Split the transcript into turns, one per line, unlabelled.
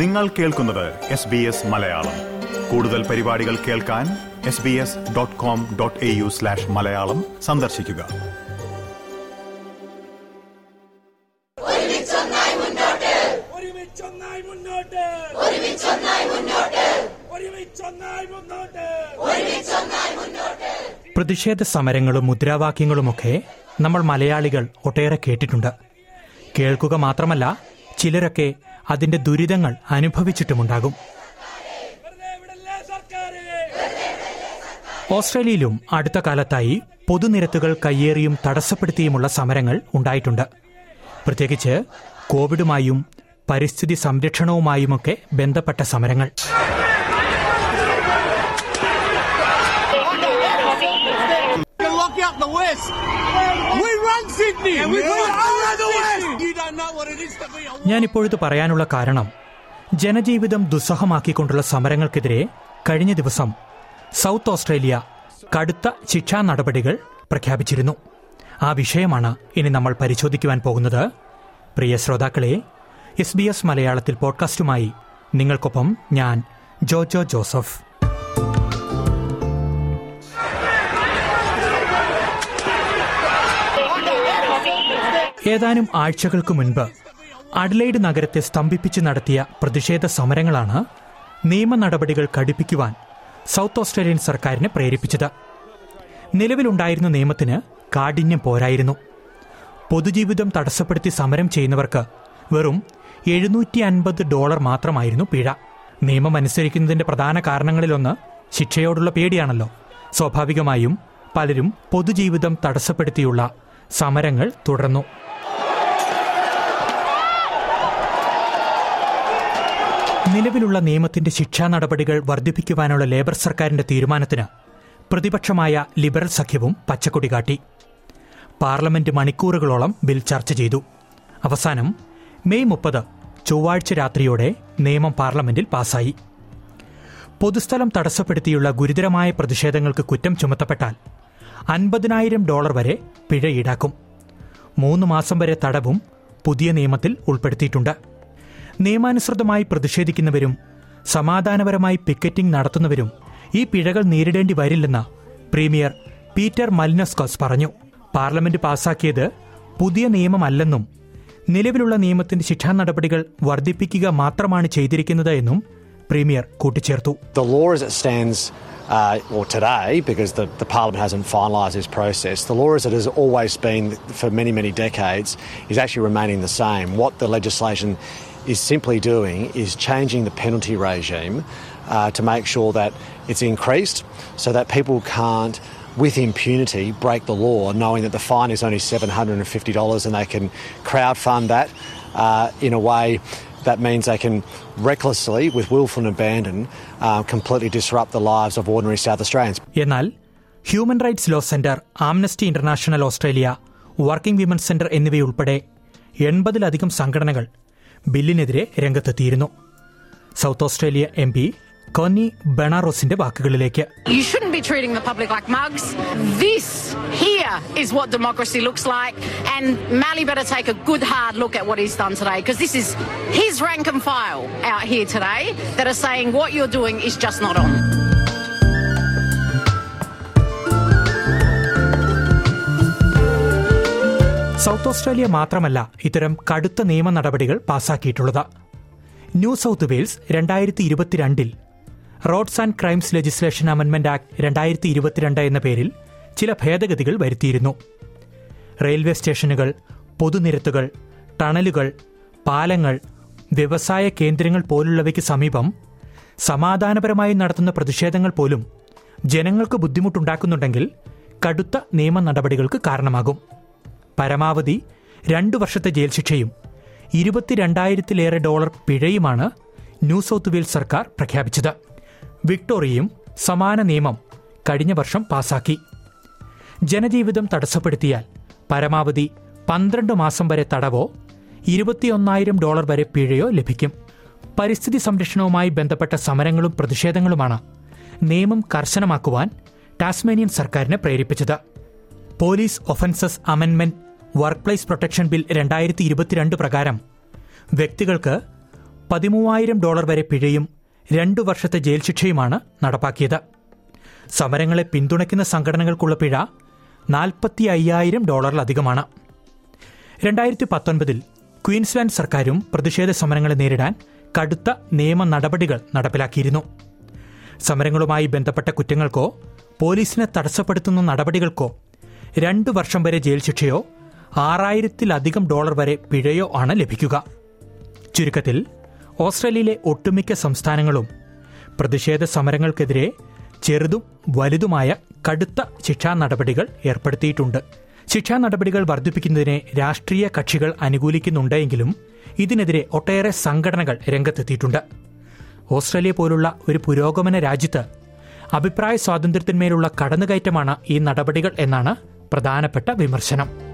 നിങ്ങൾ കേൾക്കുന്നത് S B S Malayalam. കൂടുതൽ പരിപാടികൾ കേൾക്കാൻ S B S dot com dot A U slash Malayalam സന്ദർശിക്കുക.
പ്രതിഷേധ സമരങ്ങളും മുദ്രാവാക്യങ്ങളുമൊക്കെ നമ്മൾ മലയാളികൾ ഒട്ടേറെ കേട്ടിട്ടുണ്ട്. കേൾക്കുക മാത്രമല്ല ചിലരൊക്കെ അതിന്റെ ദുരിതങ്ങൾ അനുഭവിച്ചിട്ടുമുണ്ടാകും. ഓസ്ട്രേലിയയിലും അടുത്ത കാലത്തായി പൊതുനിരത്തുകൾ കയ്യേറിയും തടസ്സപ്പെടുത്തിയുമുള്ള സമരങ്ങൾ ഉണ്ടായിട്ടുണ്ട്. പ്രത്യേകിച്ച് കോവിഡുമായും പരിസ്ഥിതി സംരക്ഷണവുമായുമൊക്കെ ബന്ധപ്പെട്ട സമരങ്ങൾ.
Out the West. We run Sydney. we run out of the West. You don't know what it is to be a
ഞാനിപ്പോഴിത് പറയാനുള്ള കാരണം ജനജീവിതം ദുസ്സഹമാക്കിക്കൊണ്ടുള്ള സമരങ്ങൾക്കെതിരെ കഴിഞ്ഞ ദിവസം സൗത്ത് ഓസ്ട്രേലിയ കടുത്ത ശിക്ഷാ നടപടികൾ പ്രഖ്യാപിച്ചിരുന്നു ആ വിഷയമാണ് ഇനി നമ്മൾ പരിശോധിക്കുവാൻ പോകുന്നത് പ്രിയ ശ്രോതാക്കളെ എസ് ബി എസ് മലയാളത്തിൽ പോഡ്കാസ്റ്റുമായി നിങ്ങൾക്കൊപ്പം ഞാൻ ജോജോ ജോസഫ് ഏതാനും ആഴ്ചകൾക്ക് മുൻപ് അഡ്ലൈഡ് നഗരത്തെ സ്തംഭിപ്പിച്ച് നടത്തിയ പ്രതിഷേധ സമരങ്ങളാണ് നിയമ നടപടികൾ കടുപ്പിക്കുവാൻ സൗത്ത് ഓസ്ട്രേലിയൻ സർക്കാരിനെ പ്രേരിപ്പിച്ചത്. നിലവിലുണ്ടായിരുന്ന നിയമത്തിന് കാഠിന്യം പോരായിരുന്നു. പൊതുജീവിതം തടസ്സപ്പെടുത്തി സമരം ചെയ്യുന്നവർക്ക് വെറും എഴുന്നൂറ്റി അൻപത് ഡോളർ മാത്രമായിരുന്നു പിഴ. നിയമം അനുസരിക്കുന്നതിന്റെ പ്രധാന കാരണങ്ങളിലൊന്ന് ശിക്ഷയോടുള്ള പേടിയാണല്ലോ. സ്വാഭാവികമായും പലരും പൊതുജീവിതം തടസ്സപ്പെടുത്തിയുള്ള സമരങ്ങൾ തുടർന്നു. നിലവിലുള്ള നിയമത്തിന്റെ ശിക്ഷാ നടപടികൾ വർദ്ധിപ്പിക്കുവാനുള്ള ലേബർ സർക്കാരിന്റെ തീരുമാനത്തിന് പ്രതിപക്ഷമായ ലിബറൽ സഖ്യവും പച്ചക്കൊടി കാട്ടി. പാർലമെന്റ് മണിക്കൂറുകളോളം ബിൽ ചർച്ച ചെയ്തു. അവസാനം മെയ് മുപ്പത് ചൊവ്വാഴ്ച രാത്രിയോടെ നിയമം പാർലമെന്റിൽ പാസായി. പൊതുസ്ഥലം തടസ്സപ്പെടുത്തിയുള്ള ഗുരുതരമായ പ്രതിഷേധങ്ങൾക്ക് കുറ്റം ചുമത്തപ്പെട്ടാൽ അൻപതിനായിരം ഡോളർ വരെ പിഴ ഈടാക്കും. മൂന്ന് മാസം വരെ തടവും പുതിയ നിയമത്തിൽ ഉൾപ്പെടുത്തിയിട്ടുണ്ട്. നിയമാനുസൃതമായി പ്രതിഷേധിക്കുന്നവരും സമാധാനപരമായി പിക്കറ്റിംഗ് നടത്തുന്നവരും ഈ പിഴകൾ നേരിടേണ്ടി വരില്ലെന്ന് പ്രീമിയർ പീറ്റർ മലിനസ്കോസ് പറഞ്ഞു പാർലമെന്റ് പാസാക്കിയത് പുതിയ നിയമമല്ലെന്നും നിലവിലുള്ള നിയമത്തിന്റെ ശിക്ഷാ നടപടികൾ വർദ്ധിപ്പിക്കുക മാത്രമാണ് ചെയ്തിരിക്കുന്നത് എന്നും പ്രീമിയർ കൂട്ടിച്ചേർത്തു
uh, or today, because the, the Parliament hasn't finalised this process, the law as it has always been for many, many decades is actually remaining the same. What the legislation is simply doing is changing the penalty regime uh, to make sure that it's increased so that people can't, with impunity, break the law, knowing that the fine is only $750 and they can crowdfund that uh, in a way that means they can recklessly, with willful abandon, uh, completely disrupt the lives of ordinary South Australians.
എന്നാൽ Human Rights Law Centre Amnesty International Australia Working Women Centre എന്നിവയുൾപ്പെടെ എൺപതിലധികം സംഘടനകൾ ബില്ലിനെതിരെ രംഗത്തെത്തിയിരുന്നു South Australia M P Connie ബെണാറോസിന്റെ വാക്കുകളിലേക്ക്
You shouldn't be treating the public like mugs. This here is what democracy looks like. And Mally better take a good hard look at what he's done today because this is his rank and file out here today that are saying what you're doing is just not on.
South Australia മാത്രമല്ല ഇത്തരം കടുത്ത നിയമ നടപടികൾ പാസാക്കിയിട്ടുള്ളത്. New South Wales രണ്ടായിരത്തി ഇരുപത്തിരണ്ടിൽ roads and crimes legislation amendment act രണ്ടായിരത്തി ഇരുപത്തിരണ്ട് എന്ന പേരിൽ ചില ഭേദഗതികൾ വരുത്തിയിരുന്നു. റെയിൽവേ സ്റ്റേഷനുകൾ പൊതുനിരത്തുകൾ ടണലുകൾ പാലങ്ങൾ വ്യവസായ കേന്ദ്രങ്ങൾ പോലുള്ളവയ്ക്ക് സമീപം സമാധാനപരമായി നടത്തുന്ന പ്രതിഷേധങ്ങൾ പോലും ജനങ്ങൾക്ക് ബുദ്ധിമുട്ടുണ്ടാക്കുന്നുണ്ടെങ്കിൽ കടുത്ത നിയമ നടപടികൾക്ക് കാരണമാകും. പരമാവധി രണ്ടു വർഷത്തെ ജയിൽ ശിക്ഷയും ഇരുപത്തിരണ്ടായിരത്തിലേറെ ഡോളർ പിഴയുമാണ് ന്യൂ സൗത്ത് വെയിൽസ് സർക്കാർ പ്രഖ്യാപിച്ചത്. വിക്ടോറിയയും സമാന നിയമം കഴിഞ്ഞ വർഷം പാസാക്കി. ജനജീവിതം തടസ്സപ്പെടുത്തിയാൽ പരമാവധി പന്ത്രണ്ട് മാസം വരെ തടവോ ഇരുപത്തിയൊന്നായിരം ഡോളർ വരെ പിഴയോ ലഭിക്കും. പരിസ്ഥിതി സംരക്ഷണവുമായി ബന്ധപ്പെട്ട സമരങ്ങളും പ്രതിഷേധങ്ങളുമാണ് നിയമം കർശനമാക്കുവാൻ ടാസ്മേനിയൻ സർക്കാരിനെ പ്രേരിപ്പിച്ചത്. Police offences amendment workplace protection bill രണ്ടായിരത്തി ഇരുപത്തിരണ്ട് പ്രകാരം വ്യക്തികൾക്ക് പതിമൂവായിരം ഡോളർ വരെ പിഴയും രണ്ടു വർഷത്തെ ജയിൽ ശിക്ഷയുമാണ് നടപ്പാക്കിയത്. സമരങ്ങളെ പിന്തുണയ്ക്കുന്ന സംഘടനകൾക്കുള്ള പിഴ നാൽപ്പത്തി അയ്യായിരം ഡോളറിലധികമാണ്. രണ്ടായിരത്തി പത്തൊൻപതിൽ ക്വീൻസ്ലാൻഡ് സർക്കാരും പ്രതിഷേധ സമരങ്ങളെ നേരിടാൻ കടുത്ത നിയമ നടപടികൾ നടപ്പിലാക്കിയിരുന്നു. സമരങ്ങളുമായി ബന്ധപ്പെട്ട കുറ്റങ്ങൾക്കോ പോലീസിനെ തടസ്സപ്പെടുത്തുന്ന നടപടികൾക്കോ രണ്ടു വർഷം വരെ ജയിൽ ശിക്ഷയോ ആറായിരത്തിലധികം ഡോളർ വരെ പിഴയോ ആണ് ലഭിക്കുക. ചുരുക്കത്തിൽ ഓസ്ട്രേലിയയിലെ ഒട്ടുമിക്ക സംസ്ഥാനങ്ങളും പ്രതിഷേധ സമരങ്ങൾക്കെതിരെ ചെറുതും വലുതുമായ കടുത്ത ശിക്ഷാ നടപടികൾ ഏർപ്പെടുത്തിയിട്ടുണ്ട്. ശിക്ഷാ നടപടികൾ വർദ്ധിപ്പിക്കുന്നതിനെ രാഷ്ട്രീയ കക്ഷികൾ അനുകൂലിക്കുന്നുണ്ടെങ്കിലും ഇതിനെതിരെ ഒട്ടേറെ സംഘടനകൾ രംഗത്തെത്തിയിട്ടുണ്ട്. ഓസ്ട്രേലിയ പോലുള്ള ഒരു പുരോഗമന രാജ്യത്ത് അഭിപ്രായ സ്വാതന്ത്ര്യത്തിന്മേലുള്ള കടന്നുകയറ്റമാണ് ഈ നടപടികൾ എന്നാണ് പ്രധാനപ്പെട്ട വിമർശനം.